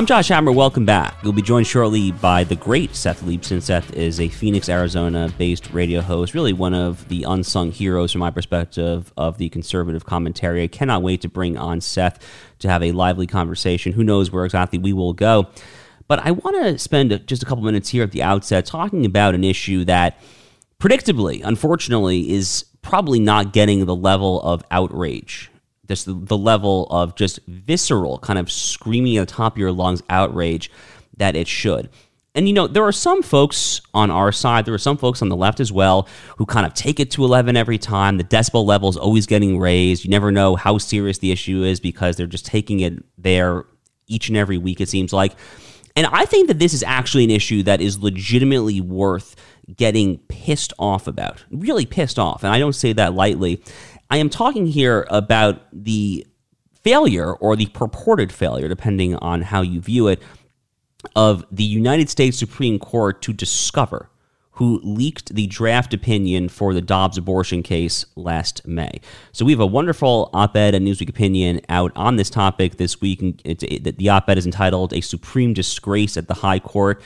I'm Josh Hammer. Welcome back. We'll be joined shortly by the great Seth Leibsohn. Seth is a Phoenix, Arizona based radio host, really one of the unsung heroes from my perspective of the conservative commentary. I cannot wait to bring on Seth to have a lively conversation. Who knows where exactly we will go. But I want to spend just a couple minutes here at the outset talking about an issue that, predictably, unfortunately, is probably not getting the level of outrage the, the level of just visceral kind of screaming at the top of your lungs outrage that it should. And you know, there are some folks on our side, there are some folks on the left as well who kind of take it to 11 every time. The decibel level is always getting raised. You never know how serious the issue is because they're just taking it there each and every week, it seems like. And I think that this is actually an issue that is legitimately worth getting pissed off about, really pissed off. And I don't say that lightly. I am talking here about the failure or the purported failure, depending on how you view it, of the United States Supreme Court to discover who leaked the draft opinion for the Dobbs abortion case last May. So we have a wonderful op-ed and Newsweek opinion out on this topic this week. The op-ed is entitled "A Supreme Disgrace at the High Court."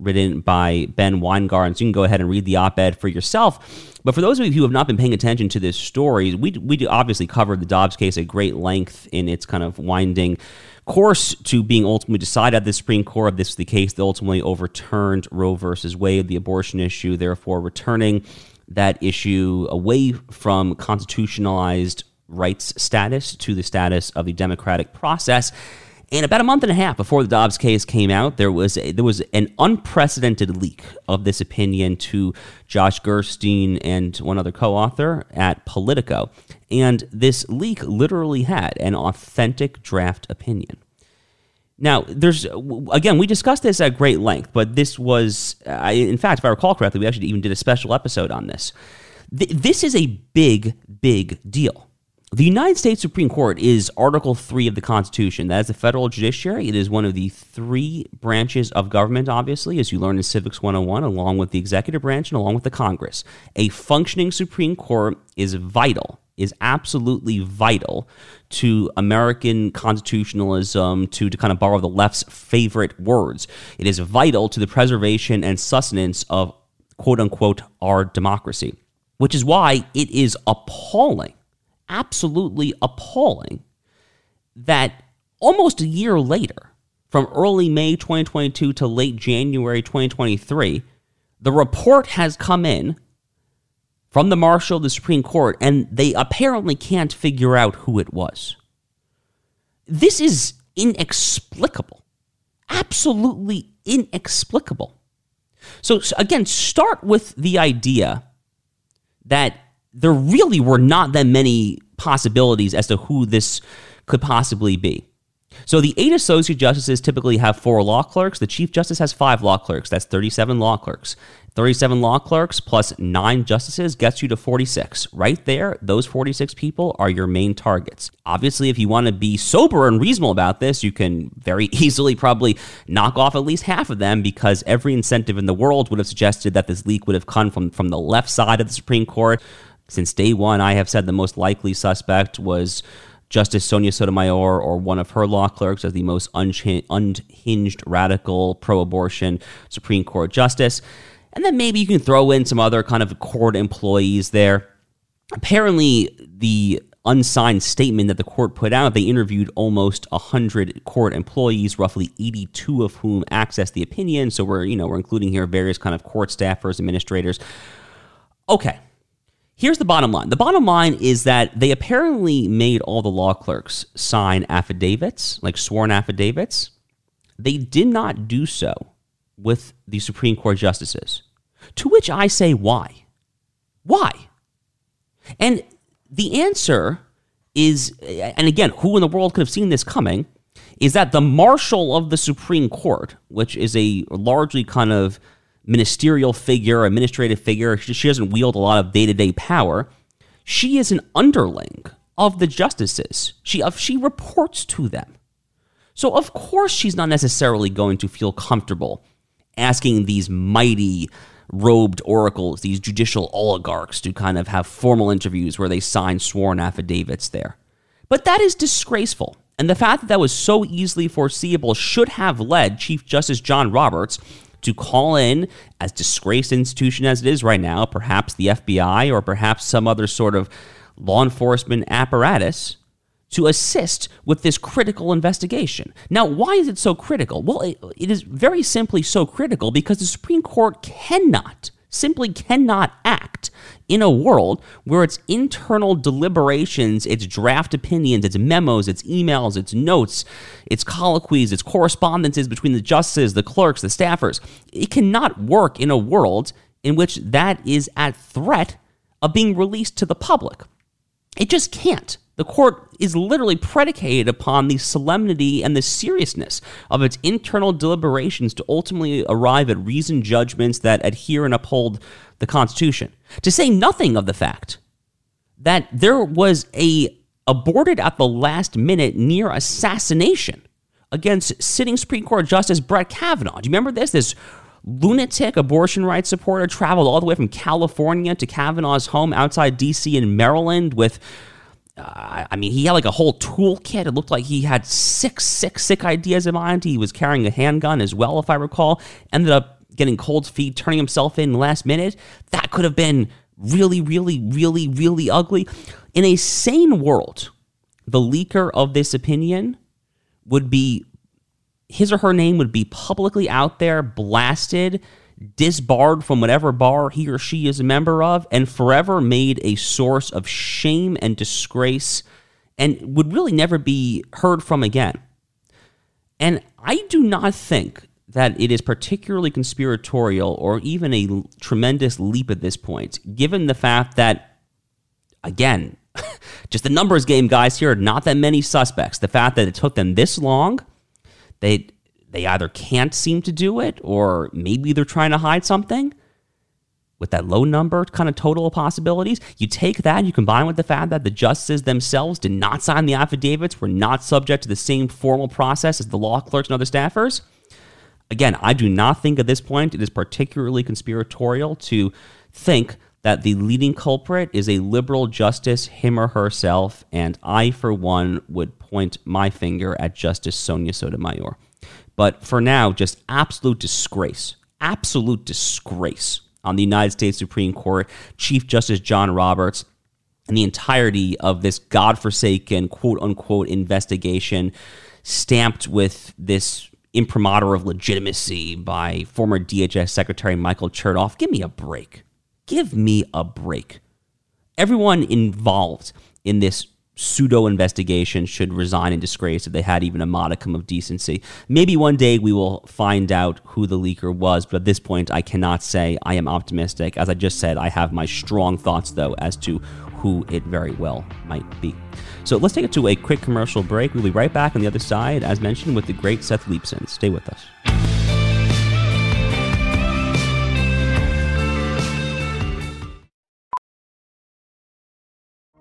written by Ben Weingarten. So you can go ahead and read the op ed for yourself. But for those of you who have not been paying attention to this story, we, we obviously covered the Dobbs case at great length in its kind of winding course to being ultimately decided at the Supreme Court. This is the case that ultimately overturned Roe versus Wade, the abortion issue, therefore returning that issue away from constitutionalized rights status to the status of the democratic process. And about a month and a half before the Dobbs case came out, there was a, there was an unprecedented leak of this opinion to Josh Gerstein and one other co-author at Politico, and this leak literally had an authentic draft opinion. Now, there's again, we discussed this at great length, but this was, I, in fact, if I recall correctly, we actually even did a special episode on this. Th- this is a big, big deal. The United States Supreme Court is Article 3 of the Constitution. That is the federal judiciary. It is one of the three branches of government, obviously, as you learn in Civics 101, along with the executive branch and along with the Congress. A functioning Supreme Court is vital, is absolutely vital to American constitutionalism, to, to kind of borrow the left's favorite words. It is vital to the preservation and sustenance of quote unquote our democracy, which is why it is appalling absolutely appalling that almost a year later, from early May 2022 to late January 2023, the report has come in from the Marshal of the Supreme Court, and they apparently can't figure out who it was. This is inexplicable. Absolutely inexplicable. So, again, start with the idea that there really were not that many possibilities as to who this could possibly be. So the eight associate justices typically have four law clerks. The chief justice has five law clerks. That's 37 law clerks. 37 law clerks plus nine justices gets you to 46. Right there, those 46 people are your main targets. Obviously, if you want to be sober and reasonable about this, you can very easily probably knock off at least half of them because every incentive in the world would have suggested that this leak would have come from, from the left side of the Supreme Court. Since day one, I have said the most likely suspect was Justice Sonia Sotomayor or one of her law clerks as the most unhinged, radical, pro abortion Supreme Court justice. And then maybe you can throw in some other kind of court employees there. Apparently, the unsigned statement that the court put out, they interviewed almost 100 court employees, roughly 82 of whom accessed the opinion. So we're, you know, we're including here various kind of court staffers, administrators. Okay, Here's the bottom line. The bottom line is that they apparently made all the law clerks sign affidavits, like sworn affidavits. They did not do so with the Supreme Court justices. To which I say, why? Why? And the answer is, and again, who in the world could have seen this coming, is that the marshal of the Supreme Court, which is a largely kind of ministerial figure, administrative figure, she doesn't wield a lot of day to day power. She is an underling of the justices. She, she reports to them. So, of course, she's not necessarily going to feel comfortable asking these mighty robed oracles, these judicial oligarchs, to kind of have formal interviews where they sign sworn affidavits there. But that is disgraceful. And the fact that that was so easily foreseeable should have led Chief Justice John Roberts to call in, as disgraced institution as it is right now, perhaps the FBI or perhaps some other sort of law enforcement apparatus to assist with this critical investigation. Now, why is it so critical? Well, it, it is very simply so critical because the Supreme Court cannot, simply cannot act in a world where its internal deliberations, its draft opinions, its memos, its emails, its notes, its colloquies, its correspondences between the justices, the clerks, the staffers, it cannot work in a world in which that is at threat of being released to the public. It just can't. The court is literally predicated upon the solemnity and the seriousness of its internal deliberations to ultimately arrive at reasoned judgments that adhere and uphold the Constitution. To say nothing of the fact that there was a aborted at the last minute near assassination against sitting Supreme Court Justice Brett Kavanaugh. Do you remember this? This lunatic abortion rights supporter traveled all the way from California to Kavanaugh's home outside D.C. in Maryland with uh, I mean, he had like a whole toolkit. It looked like he had six, six, sick ideas in mind. He was carrying a handgun as well, if I recall. Ended up getting cold feet, turning himself in last minute. That could have been really, really, really, really ugly. In a sane world, the leaker of this opinion would be his or her name would be publicly out there, blasted disbarred from whatever bar he or she is a member of, and forever made a source of shame and disgrace and would really never be heard from again. And I do not think that it is particularly conspiratorial or even a tremendous leap at this point, given the fact that, again, just the numbers game, guys, here, not that many suspects. The fact that it took them this long, they they either can't seem to do it or maybe they're trying to hide something with that low number kind of total of possibilities. You take that, you combine with the fact that the justices themselves did not sign the affidavits, were not subject to the same formal process as the law clerks and other staffers. Again, I do not think at this point it is particularly conspiratorial to think that the leading culprit is a liberal justice, him or herself, and I, for one, would point my finger at Justice Sonia Sotomayor. But for now, just absolute disgrace, absolute disgrace on the United States Supreme Court, Chief Justice John Roberts, and the entirety of this godforsaken quote unquote investigation stamped with this imprimatur of legitimacy by former DHS Secretary Michael Chertoff. Give me a break. Give me a break. Everyone involved in this pseudo investigation should resign in disgrace if they had even a modicum of decency. Maybe one day we will find out who the leaker was, but at this point I cannot say I am optimistic. As I just said, I have my strong thoughts though as to who it very well might be. So let's take it to a quick commercial break. We'll be right back on the other side, as mentioned, with the great Seth Leibsohn. Stay with us.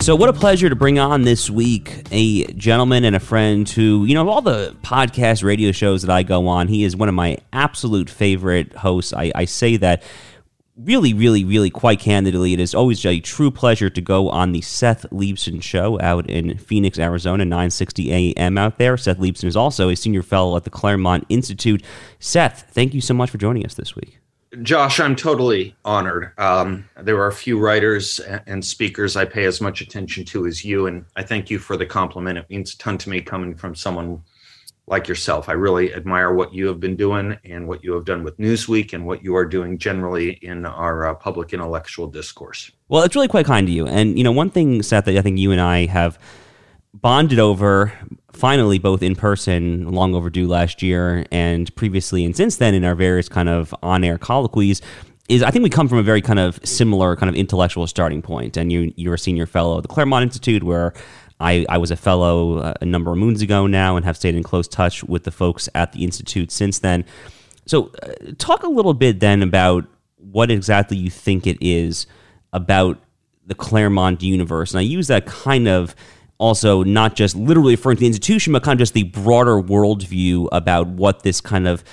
So, what a pleasure to bring on this week a gentleman and a friend who, you know, of all the podcast radio shows that I go on, he is one of my absolute favorite hosts. I, I say that really, really, really quite candidly. It is always a true pleasure to go on the Seth Leibsohn show out in Phoenix, Arizona, 960 AM out there. Seth Leibsohn is also a senior fellow at the Claremont Institute. Seth, thank you so much for joining us this week. Josh, I'm totally honored. Um, there are a few writers and speakers I pay as much attention to as you, and I thank you for the compliment. It means a ton to me coming from someone like yourself. I really admire what you have been doing and what you have done with Newsweek and what you are doing generally in our uh, public intellectual discourse. Well, it's really quite kind to you. And, you know, one thing, Seth, that I think you and I have bonded over finally both in person long overdue last year and previously and since then in our various kind of on-air colloquies is I think we come from a very kind of similar kind of intellectual starting point and you you're a senior fellow at the Claremont Institute where I, I was a fellow uh, a number of moons ago now and have stayed in close touch with the folks at the institute since then. So uh, talk a little bit then about what exactly you think it is about the Claremont universe and I use that kind of also not just literally referring to the institution, but kind of just the broader worldview about what this kind of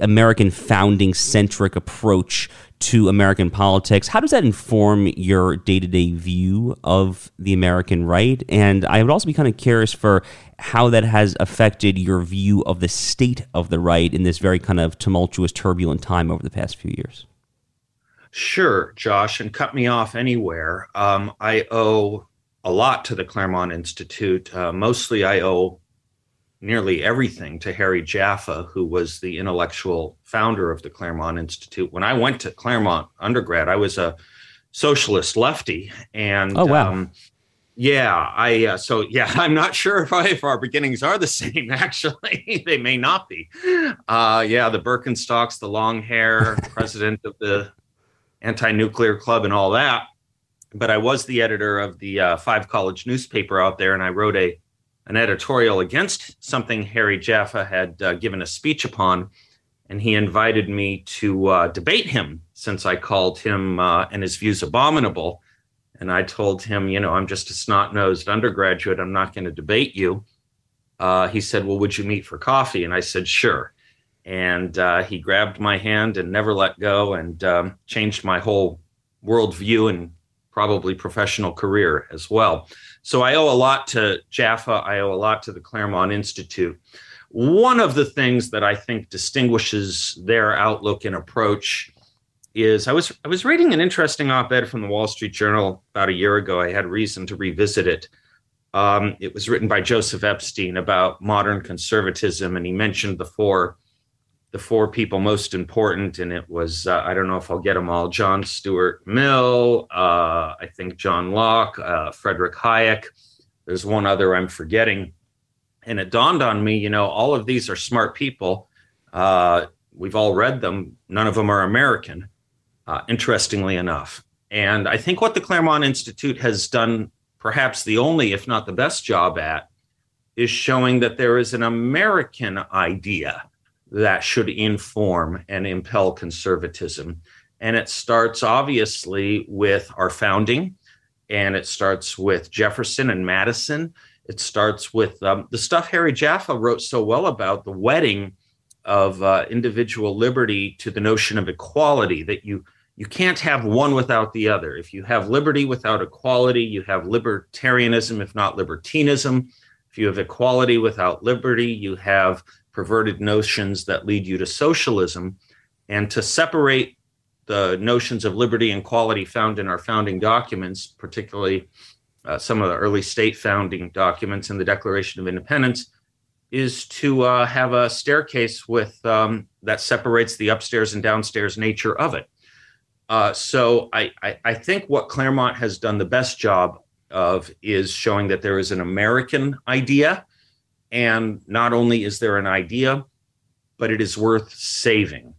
American founding centric approach to American politics. How does that inform your day to day view of the American right? And I would also be kind of curious for how that has affected your view of the state of the right in this very kind of tumultuous, turbulent time over the past few years. Sure, Josh, and cut me off anywhere. Um, I owe a lot to the Claremont Institute. Uh, mostly, I owe nearly everything to Harry Jaffa, who was the intellectual founder of the Claremont Institute. When I went to Claremont undergrad, I was a socialist lefty, and oh wow. Um, yeah, I uh, so yeah, I'm not sure if, I, if our beginnings are the same. Actually, they may not be. Uh, yeah, the Birkenstocks, the long hair, president of the anti-nuclear club, and all that but I was the editor of the uh, Five College newspaper out there, and I wrote a an editorial against something Harry Jaffa had uh, given a speech upon, and he invited me to uh, debate him since I called him uh, and his views abominable. And I told him, you know, I'm just a snot nosed undergraduate. I'm not going to debate you. Uh, he said, Well, would you meet for coffee? And I said, Sure. And uh, he grabbed my hand and never let go and um, changed my whole worldview and probably professional career as well. So I owe a lot to Jaffa. I owe a lot to the Claremont Institute. One of the things that I think distinguishes their outlook and approach is I was I was reading an interesting op-ed from the Wall Street Journal about a year ago. I had reason to revisit it. Um, it was written by Joseph Epstein about modern conservatism, and he mentioned the four the four people most important, and it was uh, I don't know if I'll get them all: John Stuart Mill, uh, I think John Locke, uh, Frederick Hayek. There's one other I'm forgetting, and it dawned on me, you know, all of these are smart people. Uh, we've all read them. None of them are American, uh, interestingly enough. And I think what the Claremont Institute has done, perhaps the only, if not the best job at, is showing that there is an American idea that should inform and impel conservatism. And it starts obviously with our founding, and it starts with Jefferson and Madison. It starts with um, the stuff Harry Jaffa wrote so well about the wedding of uh, individual liberty to the notion of equality that you you can't have one without the other. If you have liberty without equality, you have libertarianism, if not libertinism. If you have equality without liberty, you have perverted notions that lead you to socialism and to separate the notions of liberty and equality found in our founding documents, particularly uh, some of the early state founding documents and the Declaration of Independence, is to uh, have a staircase with um, that separates the upstairs and downstairs nature of it. Uh, so I, I, I think what Claremont has done the best job of is showing that there is an American idea and not only is there an idea, but it is worth saving.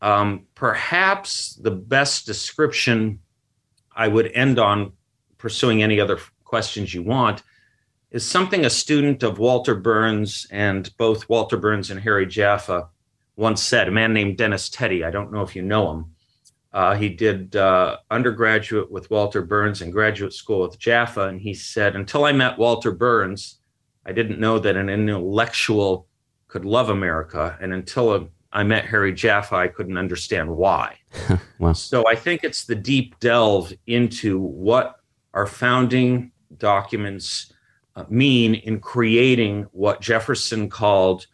Um, perhaps the best description I would end on, pursuing any other questions you want, is something a student of Walter Berns and both Walter Berns and Harry Jaffa once said. A man named Dennis Teti. I don't know if you know him. Uh, he did uh, undergraduate with Walter Berns and graduate school with Jaffa. And he said, Until I met Walter Berns, I didn't know that an intellectual could love America. And until a, I met Harry Jaffa, I couldn't understand why. wow. So I think it's the deep delve into what our founding documents uh, mean in creating what Jefferson called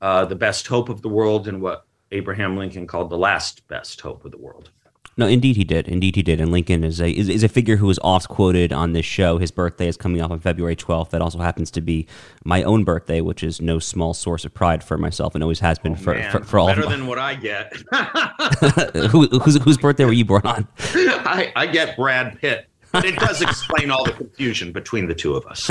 uh, the best hope of the world and what Abraham Lincoln called the last best hope of the world. No, indeed he did. Indeed he did. And Lincoln is a is, is a figure who is oft quoted on this show. His birthday is coming up on February 12th. That also happens to be my own birthday, which is no small source of pride for myself and always has been oh, for, for, for all better of than what I get. who, whose, whose birthday were you born on? I, I get Brad Pitt but it does explain all the confusion between the two of us.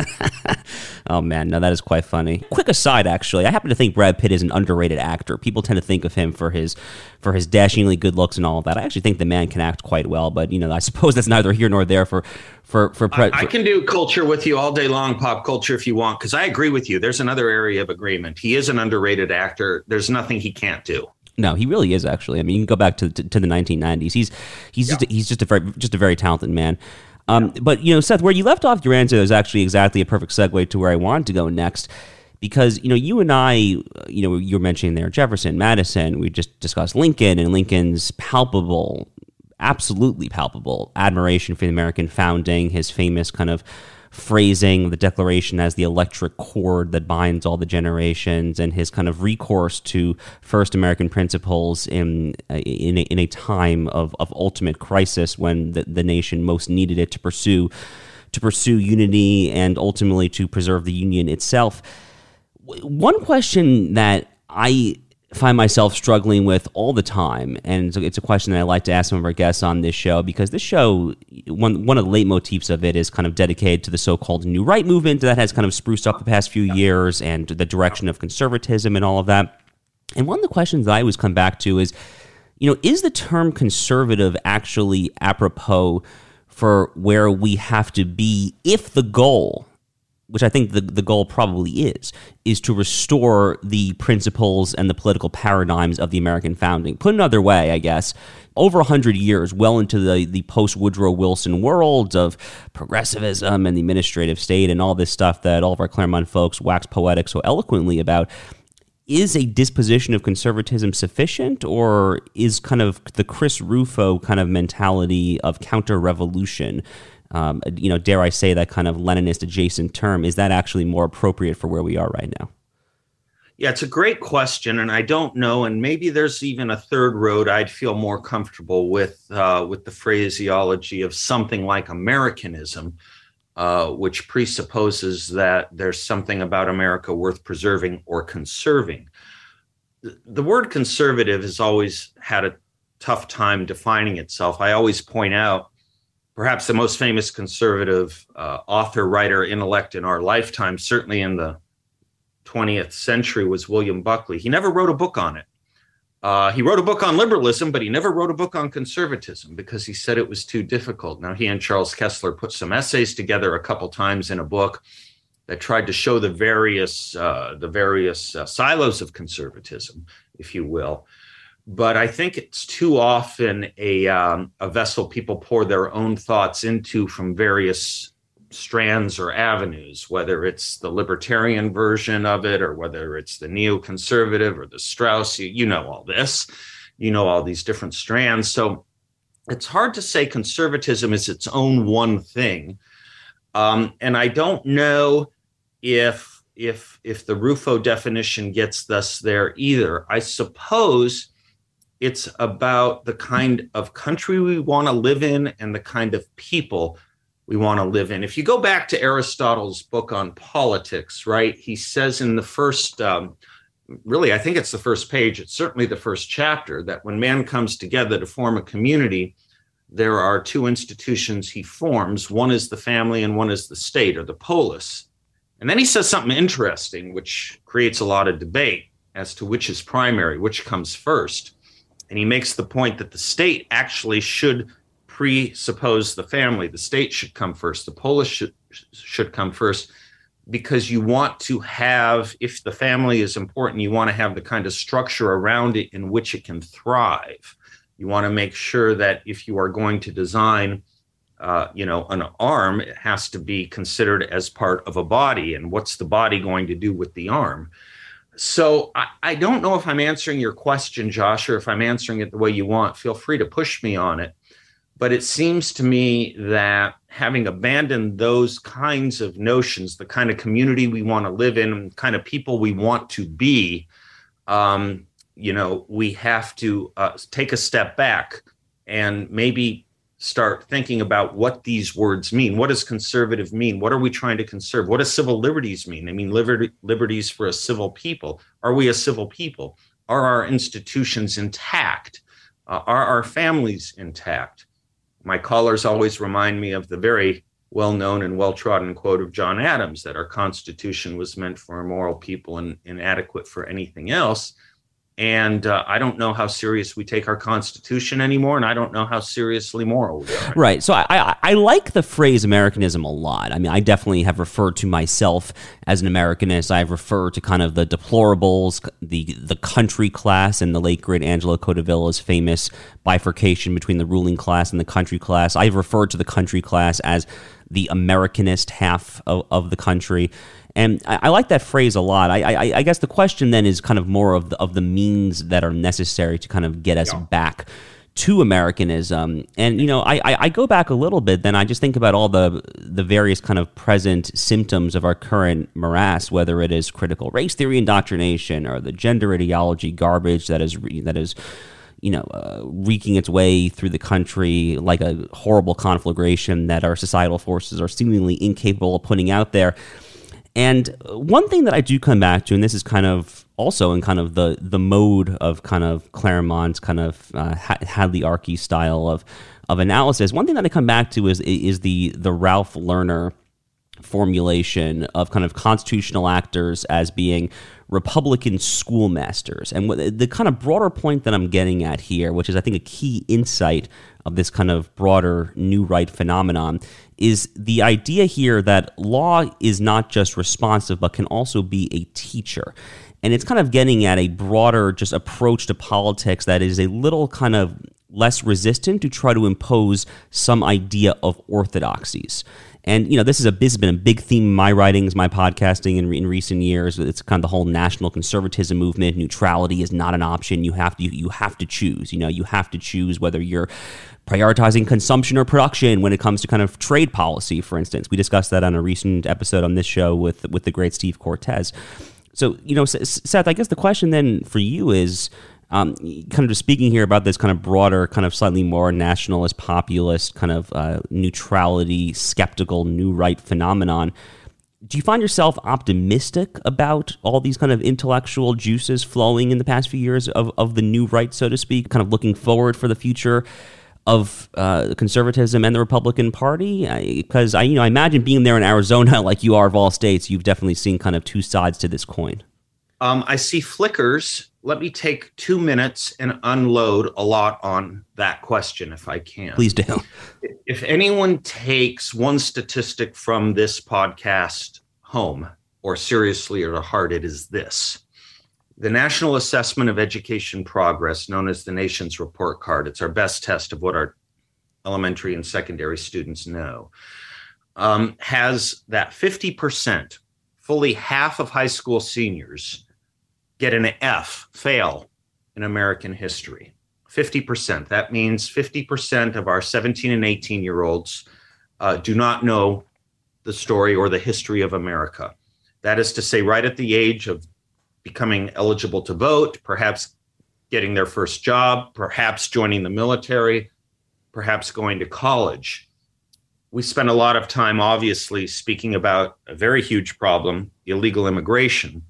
oh man, no, that is quite funny. Quick aside, actually, I happen to think Brad Pitt is an underrated actor. People tend to think of him for his for his dashingly good looks and all of that. I actually think the man can act quite well, but you know, I suppose that's neither here nor there for for for. Pre- I, I can do culture with you all day long, pop culture, if you want, because I agree with you. There's another area of agreement. He is an underrated actor. There's nothing he can't do. No, he really is actually. I mean, you can go back to to, to the 1990s. He's he's yeah. just, he's just a very just a very talented man. Um, but you know, Seth, where you left off your answer is actually exactly a perfect segue to where I wanted to go next, because you know, you and I, you know, you were mentioning there Jefferson, Madison. We just discussed Lincoln and Lincoln's palpable, absolutely palpable admiration for the American founding, his famous kind of phrasing the Declaration as the electric cord that binds all the generations, and his kind of recourse to first American principles in uh, in a, in a time of, of ultimate crisis when the, the nation most needed it to pursue to pursue unity and ultimately to preserve the Union itself. One question that I find myself struggling with all the time, and it's a question that I like to ask some of our guests on this show because this show, one one of the leitmotifs of it is kind of dedicated to the so-called New Right movement that has kind of spruced up the past few years and the direction of conservatism and all of that. And one of the questions that I always come back to is, you know, is the term conservative actually apropos for where we have to be if the goal which I think the, the goal probably is, is to restore the principles and the political paradigms of the American founding. Put another way, I guess, over 100 years, well into the, the post Woodrow Wilson world of progressivism and the administrative state and all this stuff that all of our Claremont folks wax poetic so eloquently about. Is a disposition of conservatism sufficient, or is kind of the Chris Rufo kind of mentality of counter revolution? Um, you know, dare I say that kind of Leninist adjacent term, is that actually more appropriate for where we are right now? Yeah, it's a great question, and I don't know. And maybe there's even a third road I'd feel more comfortable with, uh, with the phraseology of something like Americanism, uh, which presupposes that there's something about America worth preserving or conserving. The word conservative has always had a tough time defining itself. I always point out perhaps the most famous conservative uh, author, writer, intellect in our lifetime, certainly in the 20th century, was William Buckley. He never wrote a book on it. Uh, he wrote a book on liberalism, but he never wrote a book on conservatism because he said it was too difficult. Now, he and Charles Kesler put some essays together a couple times in a book that tried to show the various uh, the various uh, silos of conservatism, if you will but I think it's too often a um, a vessel people pour their own thoughts into from various strands or avenues, whether it's the libertarian version of it or whether it's the neoconservative or the Strauss. You, you know all this, you know all these different strands. So it's hard to say conservatism is its own one thing, um, and I don't know if if if the Rufo definition gets thus there either. I suppose it's about the kind of country we want to live in and the kind of people we want to live in. If you go back to Aristotle's book on politics, right, he says in the first, um, really, I think it's the first page, it's certainly the first chapter, that when man comes together to form a community, there are two institutions he forms. One is the family and one is the state or the polis. And then he says something interesting, which creates a lot of debate as to which is primary, which comes first and he makes the point that the state actually should presuppose the family. The state should come first. The polis should, should come first because you want to have, if the family is important, you want to have the kind of structure around it in which it can thrive. You want to make sure that if you are going to design, uh, you know, an arm, it has to be considered as part of a body. And what's the body going to do with the arm? So I, I, don't know if I'm answering your question, Josh, or if I'm answering it the way you want. Feel free to push me on it. But it seems to me that having abandoned those kinds of notions, the kind of community we want to live in, and kind of people we want to be, um, you know, we have to uh, take a step back and maybe start thinking about what these words mean. What does conservative mean? What are we trying to conserve? What does civil liberties mean? I mean, liberty, liberties for a civil people. Are we a civil people? Are our institutions intact? Uh, are our families intact? My callers always remind me of the very well known and well trodden quote of John Adams that our Constitution was meant for immoral people and inadequate for anything else and uh, I don't know how serious we take our Constitution anymore, and I don't know how seriously moral we are. Right. So I, I, I like the phrase Americanism a lot. I mean, I definitely have referred to myself as an Americanist. I've referred to kind of the deplorables, the the country class, and the late great Angelo Codevilla's famous bifurcation between the ruling class and the country class. I've referred to the country class as the Americanist half of, of the country. And I, I, like that phrase a lot. I, I, I, guess the question then is kind of more of the, of the means that are necessary to kind of get us yeah. back to Americanism. And you know, I, I go back a little bit. Then I just think about all the the various kind of present symptoms of our current morass, whether it is critical race theory indoctrination or the gender ideology garbage that is that is you know, uh, wreaking its way through the country like a horrible conflagration that our societal forces are seemingly incapable of putting out there. And one thing that I do come back to, and this is kind of also in kind of the the mode of kind of Claremont's kind of uh, Hadley Arkes style of of analysis. One thing that I come back to is is the the Ralph Lerner formulation of kind of constitutional actors as being Republican schoolmasters. And the kind of broader point that I'm getting at here, which is I think a key insight of this kind of broader new right phenomenon, is the idea here that law is not just responsive, but can also be a teacher. And it's kind of getting at a broader just approach to politics that is a little kind of less resistant to try to impose some idea of orthodoxies. And you know, this is a this has been a big theme in my writings, my podcasting in, in recent years. It's kind of the whole national conservatism movement. Neutrality is not an option. You have to you, you have to choose. You know, you have to choose whether you're prioritizing consumption or production when it comes to kind of trade policy, for instance. We discussed that on a recent episode on this show with with the great Steve Cortes. So, you know, Seth, I guess the question then for you is um, kind of just speaking here about this kind of broader, kind of slightly more nationalist, populist, kind of uh, neutrality, skeptical, new right phenomenon. Do you find yourself optimistic about all these kind of intellectual juices flowing in the past few years of, of the new right, so to speak, kind of looking forward for the future? of uh, conservatism and the Republican Party? Because I, you know, I imagine being there in Arizona, like you are of all states, you've definitely seen kind of two sides to this coin. Um, I see flickers. Let me take two minutes and unload a lot on that question, if I can. Please do. If anyone takes one statistic from this podcast home or seriously or to heart, it is this the National Assessment of Education Progress, known as the nation's report card, it's our best test of what our elementary and secondary students know, um, has that 50%, fully half of high school seniors get an F, fail in American history. 50%. That means 50% of our 17 and 18 year olds uh, do not know the story or the history of America. That is to say, right at the age of becoming eligible to vote, perhaps getting their first job, perhaps joining the military, perhaps going to college. We spend a lot of time, obviously, speaking about a very huge problem illegal immigration.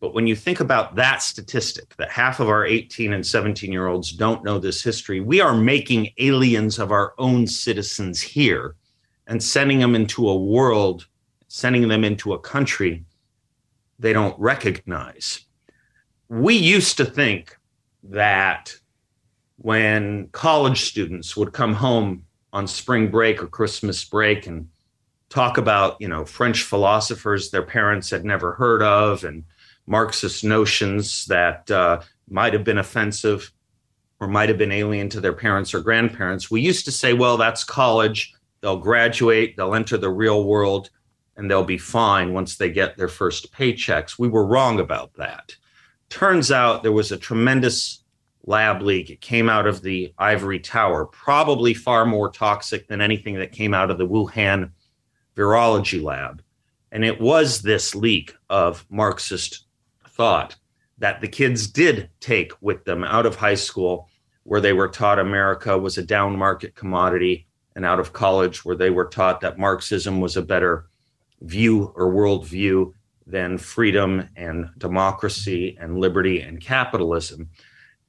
But when you think about that statistic, that half of our 18 and 17 year olds don't know this history, we are making aliens of our own citizens here and sending them into a world, sending them into a country they don't recognize. We used to think that when college students would come home on spring break or Christmas break and talk about, you know, French philosophers their parents had never heard of and Marxist notions that uh, might have been offensive or might have been alien to their parents or grandparents. We used to say, well, that's college. They'll graduate, they'll enter the real world, and they'll be fine once they get their first paychecks. We were wrong about that. Turns out there was a tremendous lab leak. It came out of the ivory tower, probably far more toxic than anything that came out of the Wuhan virology lab. And it was this leak of Marxist thought that the kids did take with them out of high school, where they were taught America was a down market commodity, and out of college, where they were taught that Marxism was a better view or worldview than freedom and democracy and liberty and capitalism.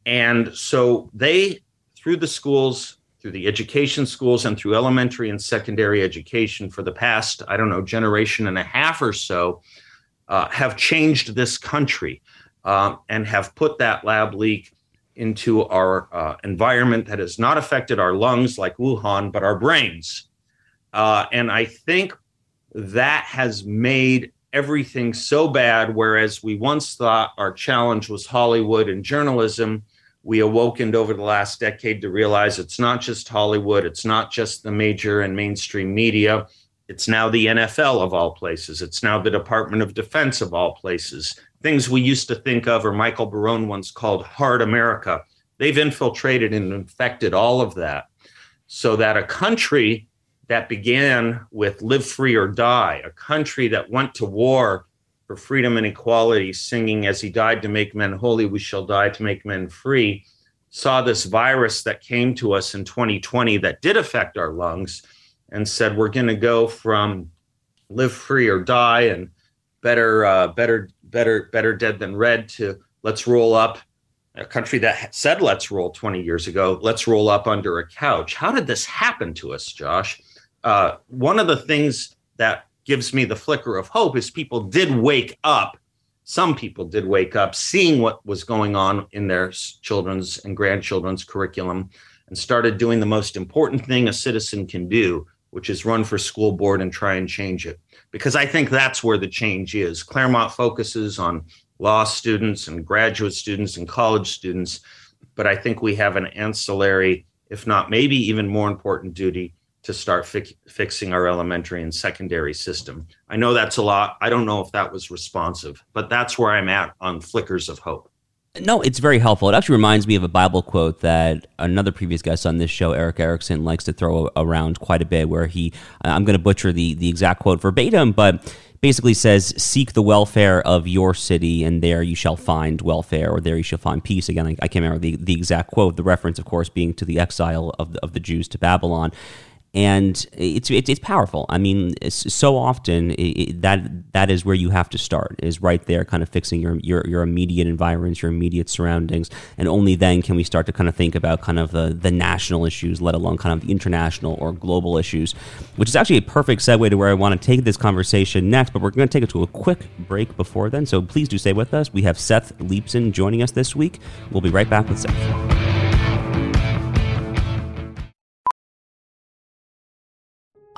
And so they, through the schools, through the education schools, and through elementary and secondary education for the past, I don't know, generation and a half or so, uh, have changed this country um, and have put that lab leak into our uh, environment that has not affected our lungs like Wuhan, but our brains. Uh, and I think that has made everything so bad. Whereas we once thought our challenge was Hollywood and journalism, we awokened over the last decade to realize it's not just Hollywood, it's not just the major and mainstream media. It's now the NFL of all places. It's now the Department of Defense of all places. Things we used to think of, or Michael Barone once called hard America, they've infiltrated and infected all of that. So that a country that began with live free or die, a country that went to war for freedom and equality, singing, As he died to make men holy, we shall die to make men free, saw this virus that came to us in 2020 that did affect our lungs and said, We're going to go from live free or die and better, uh, better, better, better dead than red to let's roll up a country that said let's roll 20 years ago let's roll up under a couch how did this happen to us josh uh, one of the things that gives me the flicker of hope is people did wake up. Some people did wake up seeing what was going on in their children's and grandchildren's curriculum and started doing the most important thing a citizen can do, which is run for school board and try and change it. Because I think that's where the change is. Claremont focuses on law students and graduate students and college students, but I think we have an ancillary, if not maybe even more important duty to start fi- fixing our elementary and secondary system. I know that's a lot. I don't know if that was responsive, but that's where I'm at on flickers of hope. No, it's very helpful. It actually reminds me of a Bible quote that another previous guest on this show, Erick Erickson, likes to throw around quite a bit. Where he, uh, I'm going to butcher the the exact quote verbatim, but basically says, "Seek the welfare of your city, and there you shall find welfare, or there you shall find peace." Again, I, I can't remember the, the exact quote. The reference, of course, being to the exile of the, of the Jews to Babylon and it's, it's powerful. I mean, so often it, that that is where you have to start is right there, kind of fixing your your, your immediate environments, your immediate surroundings, and only then can we start to kind of think about kind of the, the national issues, let alone kind of the international or global issues, which is actually a perfect segue to where I want to take this conversation next. But we're going to take it to a quick break before then, so please do stay with us. We have Seth Leibsohn joining us this week. We'll be right back with Seth.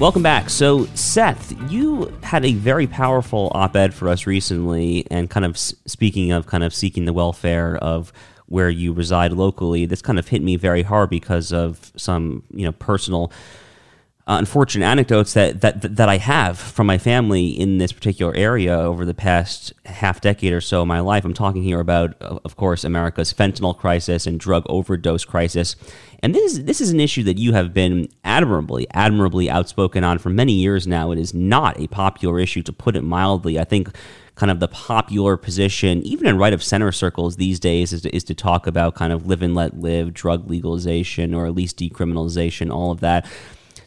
Welcome back. So, Seth, you had a very powerful op ed for us recently, and kind of speaking of kind of seeking the welfare of where you reside locally, this kind of hit me very hard because of some, you know, personal uh, unfortunate anecdotes that, that that I have from my family in this particular area over the past half decade or so of my life. I'm talking here about, of course, America's fentanyl crisis and drug overdose crisis. And this is, this is an issue that you have been admirably, admirably outspoken on for many years now. It is not a popular issue, to put it mildly. I think kind of the popular position, even in right of center circles these days, is to, is to talk about kind of live and let live, drug legalization, or at least decriminalization, all of that.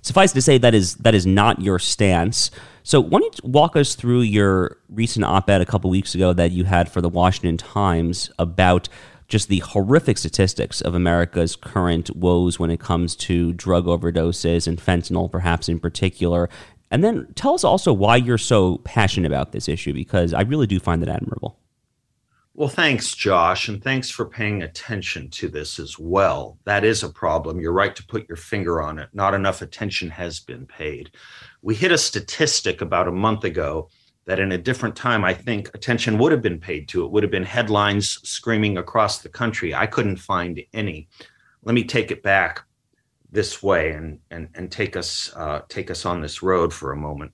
Suffice to say, that is that is not your stance. So, why don't you walk us through your recent op-ed a couple weeks ago that you had for the Washington Times about just the horrific statistics of America's current woes when it comes to drug overdoses and fentanyl, perhaps in particular. And then tell us also why you're so passionate about this issue, because I really do find that admirable. Well, thanks, Josh, and thanks for paying attention to this as well. That is a problem. You're right to put your finger on it. Not enough attention has been paid. We hit a statistic about a month ago that in a different time, I think attention would have been paid to. It would have been headlines screaming across the country. I couldn't find any. Let me take it back this way and and and take us uh, take us on this road for a moment.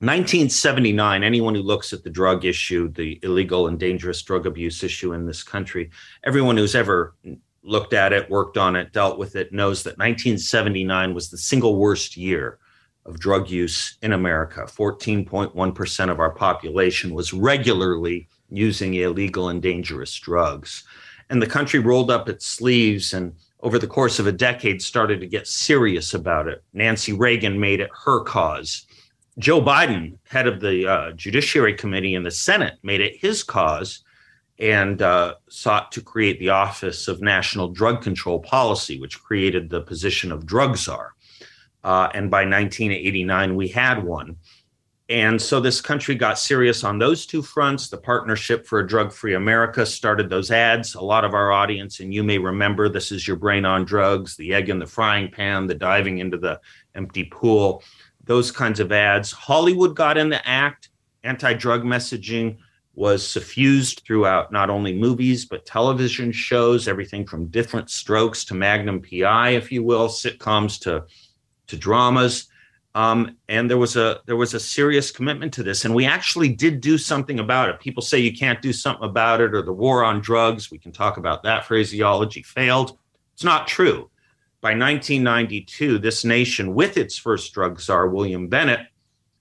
1979, anyone who looks at the drug issue, the illegal and dangerous drug abuse issue in this country, everyone who's ever looked at it, worked on it, dealt with it, knows that 1979 was the single worst year of drug use in America. 14.1% of our population was regularly using illegal and dangerous drugs. And the country rolled up its sleeves and over the course of a decade started to get serious about it. Nancy Reagan made it her cause. Joe Biden, head of the uh, Judiciary Committee in the Senate, made it his cause and uh, sought to create the Office of National Drug Control Policy, which created the position of drug czar. Uh, and by 1989, we had one. And so this country got serious on those two fronts. The Partnership for a Drug Free America started those ads. A lot of our audience, and you may remember this is your brain on drugs, the egg in the frying pan, the diving into the empty pool, those kinds of ads. Hollywood got in the act. Anti drug messaging was suffused throughout not only movies, but television shows, everything from Diff'rent Strokes to Magnum PI, if you will, sitcoms to, to dramas um, and there was a there was a serious commitment to this, and we actually did do something about it. People say you can't do something about it, or the war on drugs. We can talk about that phraseology failed. It's not true. By 1992, this nation, with its first drug czar, William Bennett,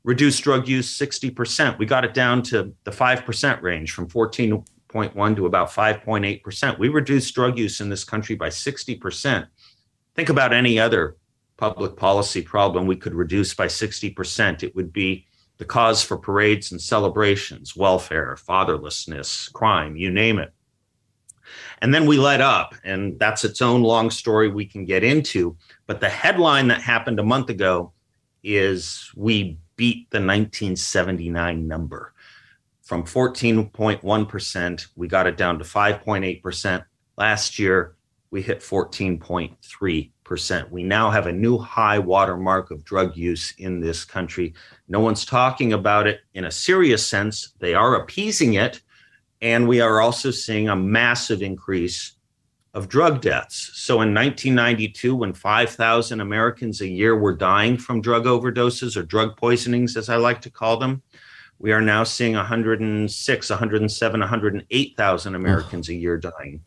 reduced drug use 60%. We got it down to the 5% range from 14.1 to about 5.8%. We reduced drug use in this country by 60%. Think about any other public policy problem we could reduce by 60%, it would be the cause for parades and celebrations, welfare, fatherlessness, crime, you name it. And then we let up, and that's its own long story we can get into. But the headline that happened a month ago is we beat the 1979 number. From 14.1%, we got it down to 5.8%. Last year, we hit 14.3 percent. We now have a new high watermark of drug use in this country. No one's talking about it in a serious sense. They are appeasing it. And we are also seeing a massive increase of drug deaths. So in 1992, when 5,000 Americans a year were dying from drug overdoses or drug poisonings, as I like to call them, we are now seeing 106, 107, 108,000 Americans a year dying.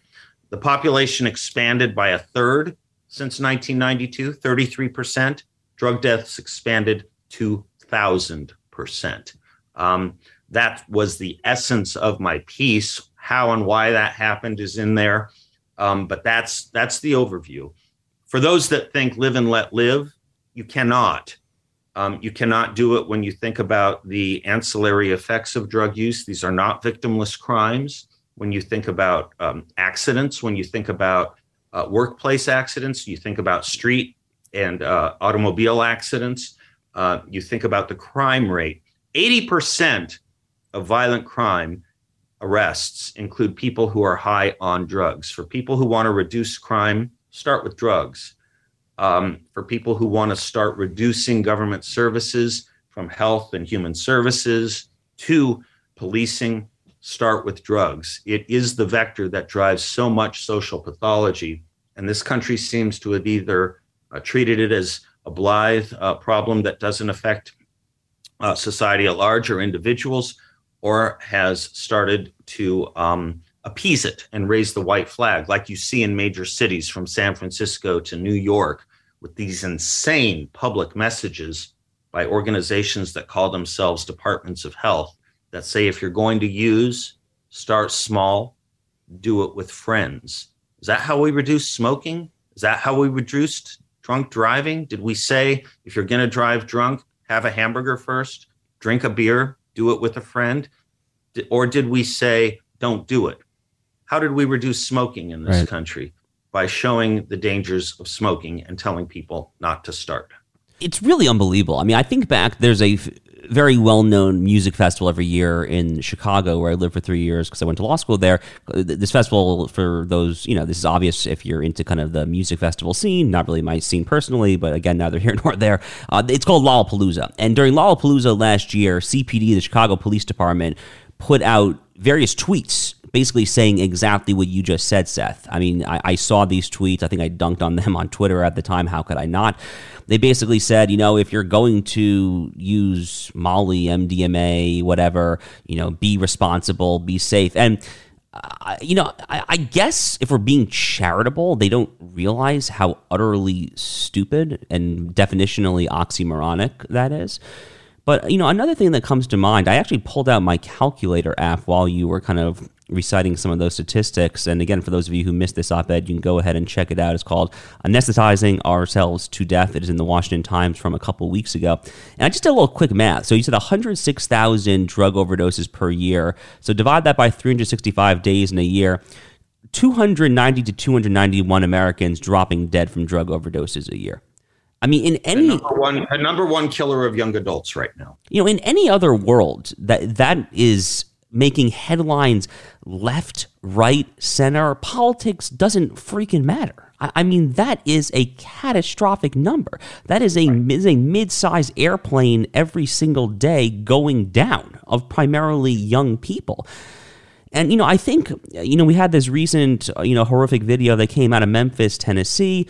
The population expanded by a third since 1992, 33%. Drug deaths expanded 2,000%. Um, that was the essence of my piece. How and why that happened is in there, um, but that's that's the overview. For those that think live and let live, you cannot. Um, you cannot do it when you think about the ancillary effects of drug use. These are not victimless crimes. When you think about um, accidents, when you think about uh, workplace accidents, you think about street and uh, automobile accidents, uh, you think about the crime rate. 80% of violent crime arrests include people who are high on drugs. For people who want to reduce crime, start with drugs. Um, for people who want to start reducing government services from health and human services to policing, start with drugs. It is the vector that drives so much social pathology. And this country seems to have either uh, treated it as a blithe uh, problem that doesn't affect uh, society at large or individuals, or has started to um, appease it and raise the white flag, like you see in major cities from San Francisco to New York, with these insane public messages by organizations that call themselves departments of health that say if you're going to use, start small, do it with friends. Is that how we reduced smoking? Is that how we reduced drunk driving? Did we say if you're going to drive drunk, have a hamburger first, drink a beer, do it with a friend? Or did we say don't do it? How did we reduce smoking in this right. country? By showing the dangers of smoking and telling people not to start. It's really unbelievable. I mean, I think back, there's a very well known music festival every year in Chicago, where I lived for three years because I went to law school there. This festival, for those, you know, this is obvious if you're into kind of the music festival scene, not really my scene personally, but again, neither here nor there. Uh, it's called Lollapalooza. And during Lollapalooza last year, CPD, the Chicago Police Department, put out various tweets basically saying exactly what you just said, Seth. I mean, I, I, saw these tweets. I think I dunked on them on Twitter at the time. How could I not? They basically said, you know, if you're going to use Molly, MDMA, whatever, you know, be responsible, be safe. And, uh, you know, I, I guess if we're being charitable, they don't realize how utterly stupid and definitionally oxymoronic that is. But you know, another thing that comes to mind, I actually pulled out my calculator app while you were kind of reciting some of those statistics. And again, for those of you who missed this op ed, you can go ahead and check it out. It's called Anesthetizing Ourselves to Death. It is in the Washington Times from a couple weeks ago. And I just did a little quick math. So you said 106,000 drug overdoses per year. So divide that by 365 days in a year. 290 to 291 Americans dropping dead from drug overdoses a year. I mean, in any a number one, a number one killer of young adults right now. You know, in any other world, that that is making headlines left, right, center. Politics doesn't freaking matter. I, I mean, that is a catastrophic number. That is a, right. is a mid-sized airplane every single day going down of primarily young people. And you know, I think you know we had this recent uh, you know horrific video that came out of Memphis, Tennessee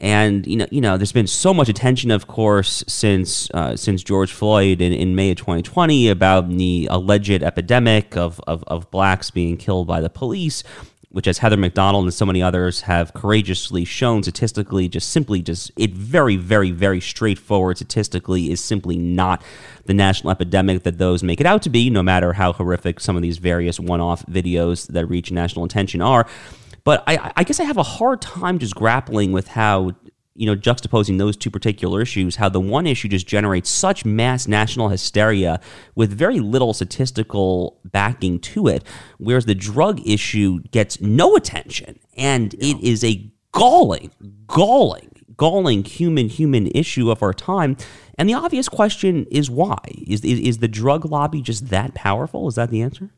and you know, you know, there's been so much attention, of course, since uh, since George Floyd in, in May of 2020 about the alleged epidemic of, of, of blacks being killed by the police, which, as Heather Mac Donald and so many others have courageously shown statistically, just simply just it very, very, very straightforward statistically is simply not the national epidemic that those make it out to be, no matter how horrific some of these various one-off videos that reach national attention are. But I, I guess I have a hard time just grappling with how you know, juxtaposing those two particular issues, how the one issue just generates such mass national hysteria with very little statistical backing to it, whereas the drug issue gets no attention. And yeah. it is a galling, galling, galling human human issue of our time. And the obvious question is why? Is, is, is the drug lobby just that powerful? Is that the answer?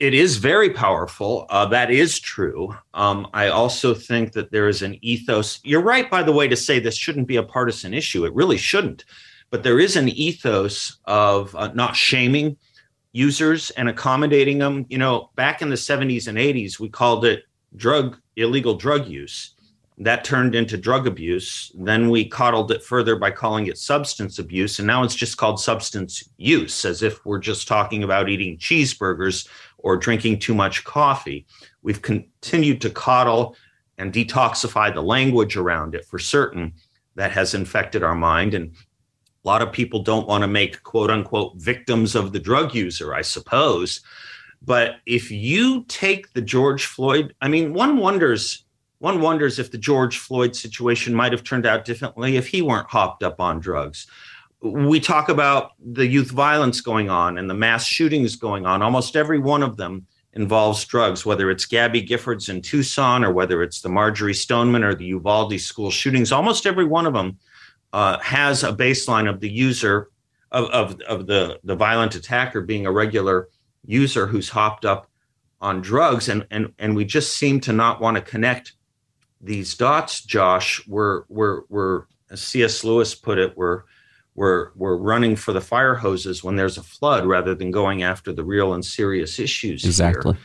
It is very powerful. Uh, that is true. Um, I also think that there is an ethos. You're right, by the way, to say this shouldn't be a partisan issue. It really shouldn't. But there is an ethos of uh, not shaming users and accommodating them. You know, back in the 70s and 80s, we called it drug illegal drug use. That turned into drug abuse. Then we coddled it further by calling it substance abuse. And now it's just called substance use, as if we're just talking about eating cheeseburgers or drinking too much coffee. We've continued to coddle and detoxify the language around it for certain. That has infected our mind. And a lot of people don't want to make quote unquote victims of the drug user, I suppose. But if you take the George Floyd, I mean, one wonders one wonders if the George Floyd situation might have turned out differently if he weren't hopped up on drugs we talk about the youth violence going on and the mass shootings going on. Almost every one of them involves drugs, whether it's Gabby Giffords in Tucson or whether it's the Marjory Stoneman or the Uvalde school shootings. Almost every one of them uh, has a baseline of the user of, of, of the, the violent attacker being a regular user who's hopped up on drugs. And, and, and we just seem to not want to connect these dots, Josh. We're, we're, we're, as C.S. Lewis put it, we're we're we're running for the fire hoses when there's a flood rather than going after the real and serious issues exactly. Here.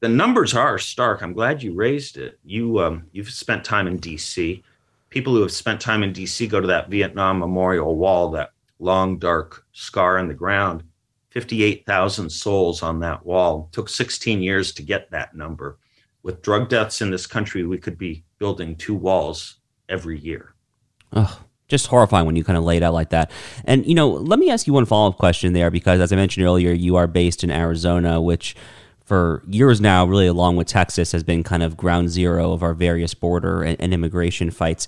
the numbers are stark. I'm glad you raised it. You um, you've spent time in dc people who have spent time in dc go to that vietnam memorial wall that long dark scar in the ground. 58,000 souls on that wall. It took 16 years to get that number. With drug deaths in this country we could be building two walls every year. Oh just horrifying when you kind of lay it out like that. And, you know, let me ask you one follow up question there because, as I mentioned earlier, you are based in Arizona, which for years now, really along with Texas, has been kind of ground zero of our various border and, and immigration fights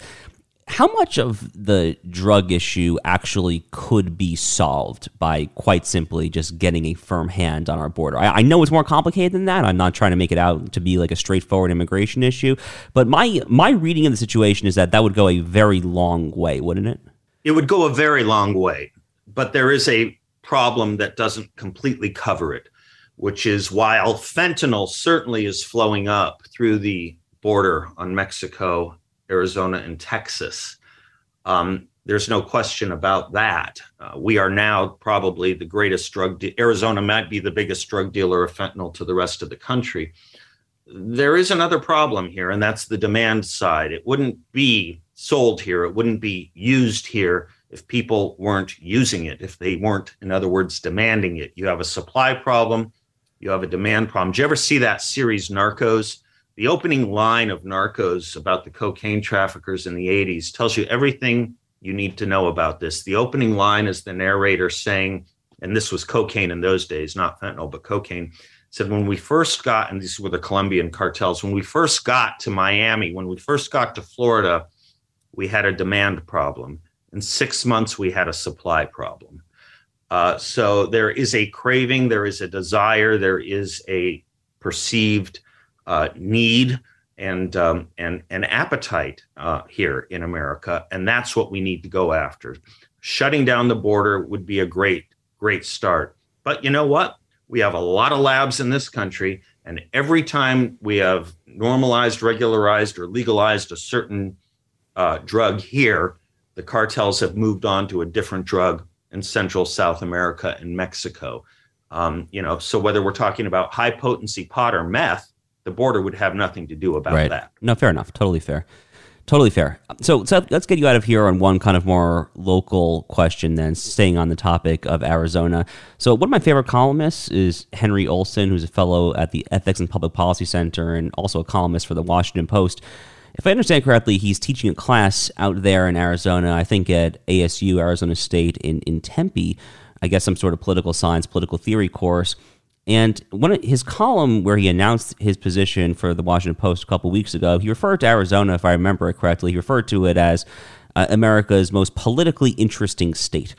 how much of the drug issue actually could be solved by quite simply just getting a firm hand on our border? I, I, know it's more complicated than that. I'm not trying to make it out to be like a straightforward immigration issue, but my my reading of the situation is that that would go a very long way, wouldn't it? It would go a very long way, but there is a problem that doesn't completely cover it, which is while fentanyl certainly is flowing up through the border on Mexico, Arizona, and Texas. Um, there's no question about that. Uh, we are now probably the greatest drug. De- Arizona might be the biggest drug dealer of fentanyl to the rest of the country. There is another problem here, and that's the demand side. It wouldn't be sold here. It wouldn't be used here if people weren't using it, if they weren't, in other words, demanding it. You have a supply problem, you have a demand problem. Did you ever see that series Narcos? The opening line of Narcos about the cocaine traffickers in the 80s tells you everything you need to know about this. The opening line is the narrator saying, and this was cocaine in those days, not fentanyl, but cocaine. Said when we first got, and these were the Colombian cartels, when we first got to Miami, when we first got to Florida, we had a demand problem. In six months, we had a supply problem. Uh, so there is a craving, there is a desire, there is a perceived uh, need and um, and an appetite uh, here in America, and that's what we need to go after. Shutting down the border would be a great great start. But you know what? We have a lot of labs in this country, and every time we have normalized, regularized, or legalized a certain uh, drug here, the cartels have moved on to a different drug in Central South America and Mexico. Um, you know, so whether we're talking about high potency pot or meth, the border would have nothing to do about right. that. No, fair enough. Totally fair. Totally fair. So, so let's get you out of here on one kind of more local question, then staying on the topic of Arizona. So, one of my favorite columnists is Henry Olsen, who's a fellow at the Ethics and Public Policy Center and also a columnist for the Washington Post. If I understand correctly, he's teaching a class out there in Arizona, I think at ASU, Arizona State in, in Tempe, I guess some sort of political science, political theory course. And one of his column where he announced his position for the Washington Post a couple weeks ago, he referred to Arizona, if I remember it correctly, he referred to it as uh, America's most politically interesting state.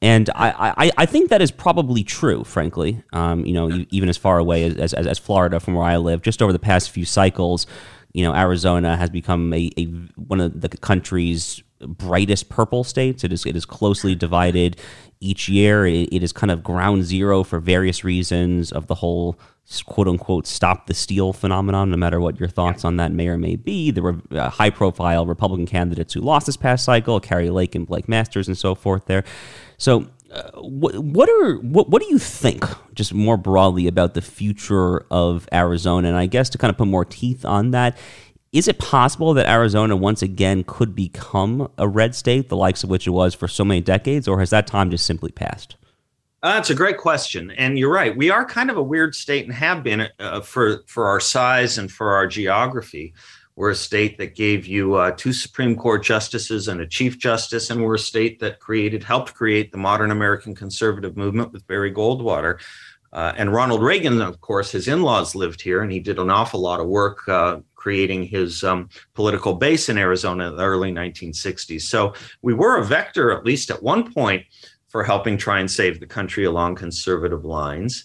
And I, I, I think that is probably true, frankly. Um, you know, even as far away as, as, as Florida from where I live, just over the past few cycles, you know, Arizona has become a, a one of the country's brightest purple states. It is it is closely divided each year. It, it is kind of ground zero for various reasons of the whole quote unquote stop the steal phenomenon. No matter what your thoughts on that may or may be, there were uh, high profile Republican candidates who lost this past cycle, Kari Lake and Blake Masters and so forth. There, so. Uh, what, what are what, what do you think just more broadly about the future of Arizona and I guess to kind of put more teeth on that is it possible that Arizona once again could become a red state, the likes of which it was for so many decades, or has that time just simply passed? Uh, that's a great question, and you're right. We are kind of a weird state, and have been uh, for for our size and for our geography. We're a state that gave you uh, two Supreme Court justices and a Chief Justice, and we're a state that created, helped create the modern American conservative movement with Barry Goldwater. Uh, and Ronald Reagan, of course, his in laws lived here, and he did an awful lot of work uh, creating his um, political base in Arizona in the early 1960s. So we were a vector, at least at one point, for helping try and save the country along conservative lines.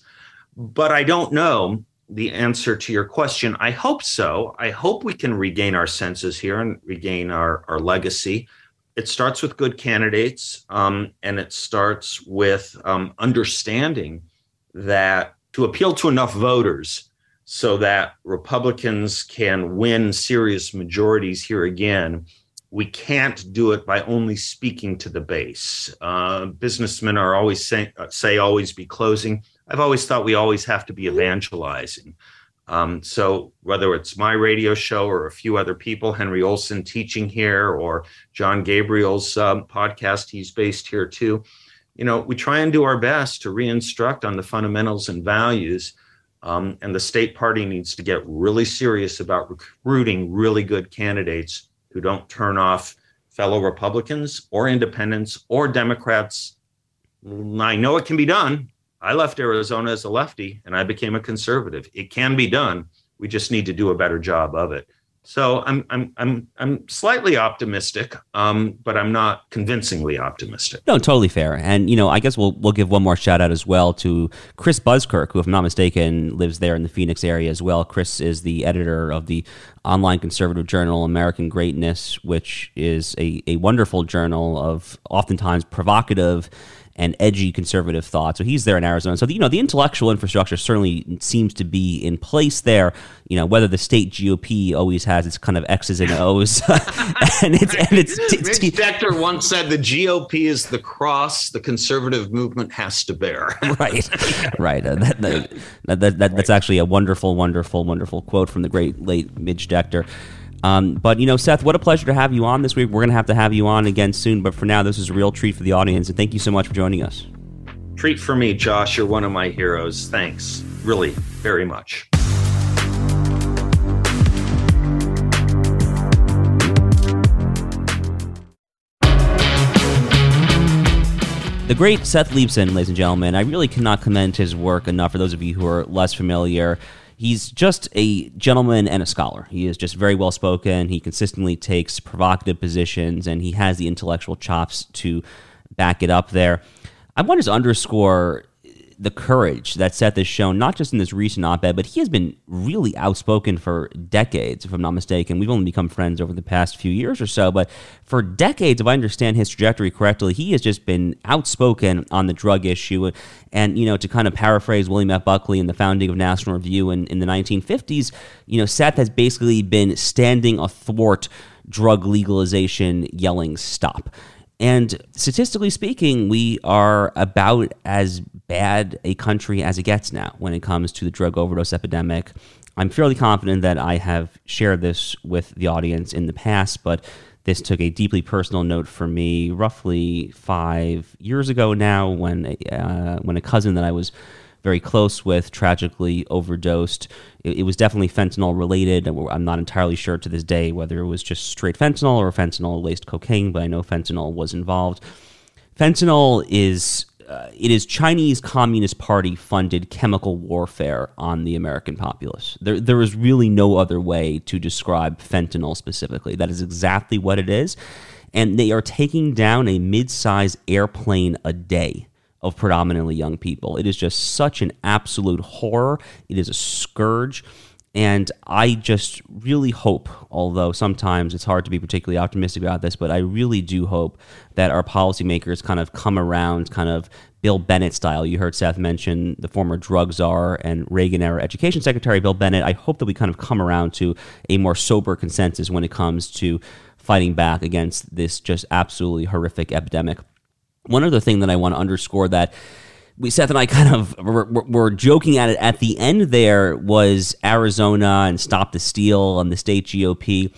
But I don't know the answer to your question. I hope so. I hope we can regain our senses here and regain our, our legacy. It starts with good candidates, um, and it starts with um, understanding that to appeal to enough voters so that Republicans can win serious majorities here again. We can't do it by only speaking to the base. Uh, businessmen are always say, say always be closing. I've always thought we always have to be evangelizing. Um, so whether it's my radio show or a few other people, Henry Olsen teaching here, or Jon Gabriel's um, podcast, he's based here too. You know, we try and do our best to re-instruct on the fundamentals and values um, and the state party needs to get really serious about recruiting really good candidates who don't turn off fellow Republicans or independents or Democrats. I know it can be done. I left Arizona as a lefty and I became a conservative. It can be done. We just need to do a better job of it. So I'm I'm I'm I'm slightly optimistic, um, but I'm not convincingly optimistic. No, totally fair. And you know, I guess we'll we'll give one more shout out as well to Chris Buskirk, who, if I'm not mistaken, lives there in the Phoenix area as well. Chris is the editor of the online conservative journal American Greatness, which is a, a wonderful journal of oftentimes provocative and edgy conservative thought. So he's there in Arizona. So the, you know the intellectual infrastructure certainly seems to be in place there. You know whether the state GOP always has its kind of X's and O's, and it's and it's. Mitch t- Decter once said the GOP is the cross the conservative movement has to bear. right, right. Uh, that, that, that, that, that's actually a wonderful, wonderful, wonderful quote from the great late Midge Decter. Um, but you know, Seth, what a pleasure to have you on this week. We're going to have to have you on again soon. But for now, this is a real treat for the audience, and thank you so much for joining us. Treat for me, Josh. You're one of my heroes. Thanks, really, very much. The great Seth Leibsohn, ladies and gentlemen, I really cannot commend his work enough for those of you who are less familiar. He's just a gentleman and a scholar. He is just very well spoken. He consistently takes provocative positions, and he has the intellectual chops to back it up there. I want to underscore the courage that Seth has shown, not just in this recent op ed, but he has been really outspoken for decades, if I'm not mistaken. We've only become friends over the past few years or so, but for decades, if I understand his trajectory correctly, he has just been outspoken on the drug issue. And, you know, to kind of paraphrase William F. Buckley in the founding of National Review in, in the 1950s, you know, Seth has basically been standing athwart drug legalization, yelling, stop. And statistically speaking, we are about as bad a country as it gets now when it comes to the drug overdose epidemic. I'm fairly confident that I have shared this with the audience in the past, but this took a deeply personal note for me roughly five years ago now when, uh, when a cousin that I was very close with tragically overdosed. It, it, was definitely fentanyl related. I'm not entirely sure to this day whether it was just straight fentanyl or fentanyl laced cocaine, but I know fentanyl was involved. Fentanyl is uh, it is Chinese Communist Party funded chemical warfare on the American populace. There, there is really no other way to describe fentanyl specifically. That is exactly what it is. And they are taking down a mid sized airplane a day of predominantly young people. It is just such an absolute horror. It is a scourge. And I just really hope, although sometimes it's hard to be particularly optimistic about this, but I really do hope that our policymakers kind of come around, kind of Bill Bennett style. You heard Seth mention the former drug czar and Reagan era education secretary, Bill Bennett. I hope that we kind of come around to a more sober consensus when it comes to fighting back against this just absolutely horrific epidemic. One other thing that I want to underscore that we Seth and I kind of were, were, joking at it at the end. There was Arizona and Stop the Steal on the state GOP.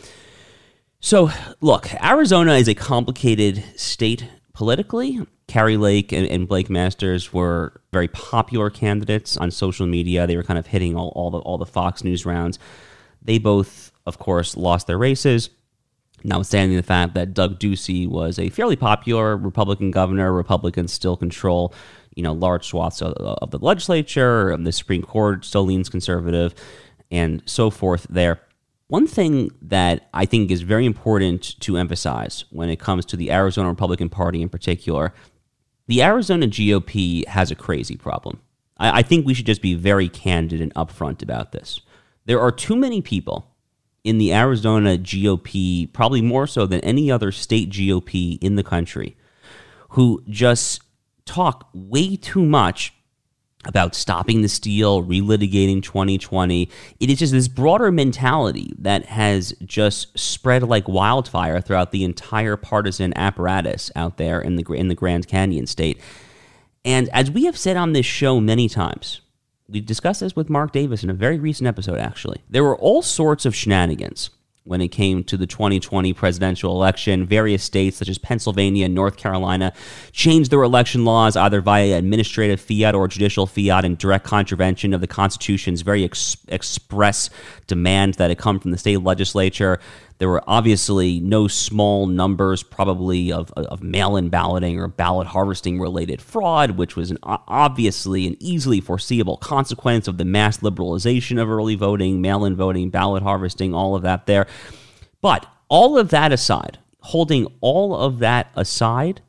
So look, Arizona is a complicated state politically. Kari Lake and, and, Blake Masters were very popular candidates on social media. They were kind of hitting all, all the all the Fox News rounds. They both, of course, lost their races notwithstanding the fact that Doug Ducey was a fairly popular Republican governor, Republicans still control, you know, large swaths of, the legislature, the Supreme Court still leans conservative, and so forth there. One thing that I think is very important to emphasize when it comes to the Arizona Republican Party in particular, the Arizona GOP has a crazy problem. I, I think we should just be very candid and upfront about this. There are too many people in the Arizona GOP, probably more so than any other state GOP in the country, who just talk way too much about stopping the steal, relitigating 2020. It is just this broader mentality that has just spread like wildfire throughout the entire partisan apparatus out there in the in the Grand Canyon state. And as we have said on this show many times, we discussed this with Mark Davis in a very recent episode, actually. There were all sorts of shenanigans when it came to the 2020 presidential election. Various states, such as Pennsylvania and North Carolina, changed their election laws either via administrative fiat or judicial fiat in direct contravention of the Constitution's very ex- express demand that it come from the state legislature. There were obviously no small numbers, probably, of, of mail in balloting or ballot harvesting related fraud, which was an, obviously an easily foreseeable consequence of the mass liberalization of early voting, mail in voting, ballot harvesting, all of that there. But all of that aside, holding all of that aside,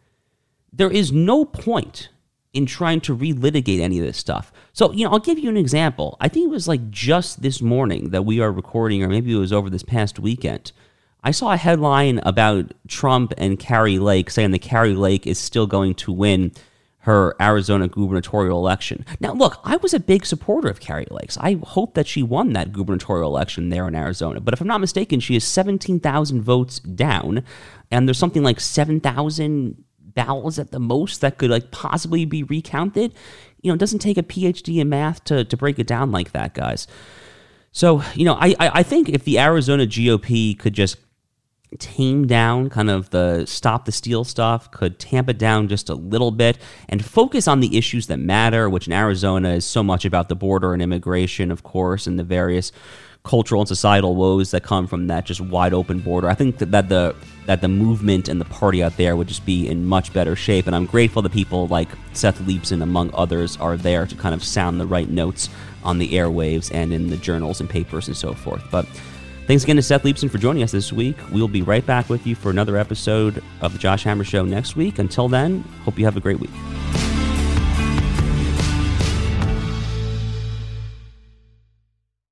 there is no point in trying to relitigate any of this stuff. So, you know, I'll give you an example. I think it was like just this morning that we are recording, or maybe it was over this past weekend. I saw a headline about Trump and Kari Lake saying that Kari Lake is still going to win her Arizona gubernatorial election. Now, look, I was a big supporter of Kari Lakes. I hope that she won that gubernatorial election there in Arizona. But if I'm not mistaken, she is 17,000 votes down, and there's something like 7,000 ballots at the most that could like possibly be recounted. You know, it doesn't take a PhD in math to, to break it down like that, guys. So, you know, I, I think if the Arizona GOP could just tame down kind of the stop the steal stuff, could tamp it down just a little bit, and focus on the issues that matter, which in Arizona is so much about the border and immigration, of course, and the various cultural and societal woes that come from that just wide open border. I think that, that the that the movement and the party out there would just be in much better shape. And I'm grateful that people like Seth Leibsohn, among others, are there to kind of sound the right notes on the airwaves and in the journals and papers and so forth. But Thanks again to Seth Leibsohn for joining us this week. We'll be right back with you for another episode of the Josh Hammer Show next week. Until then, hope you have a great week.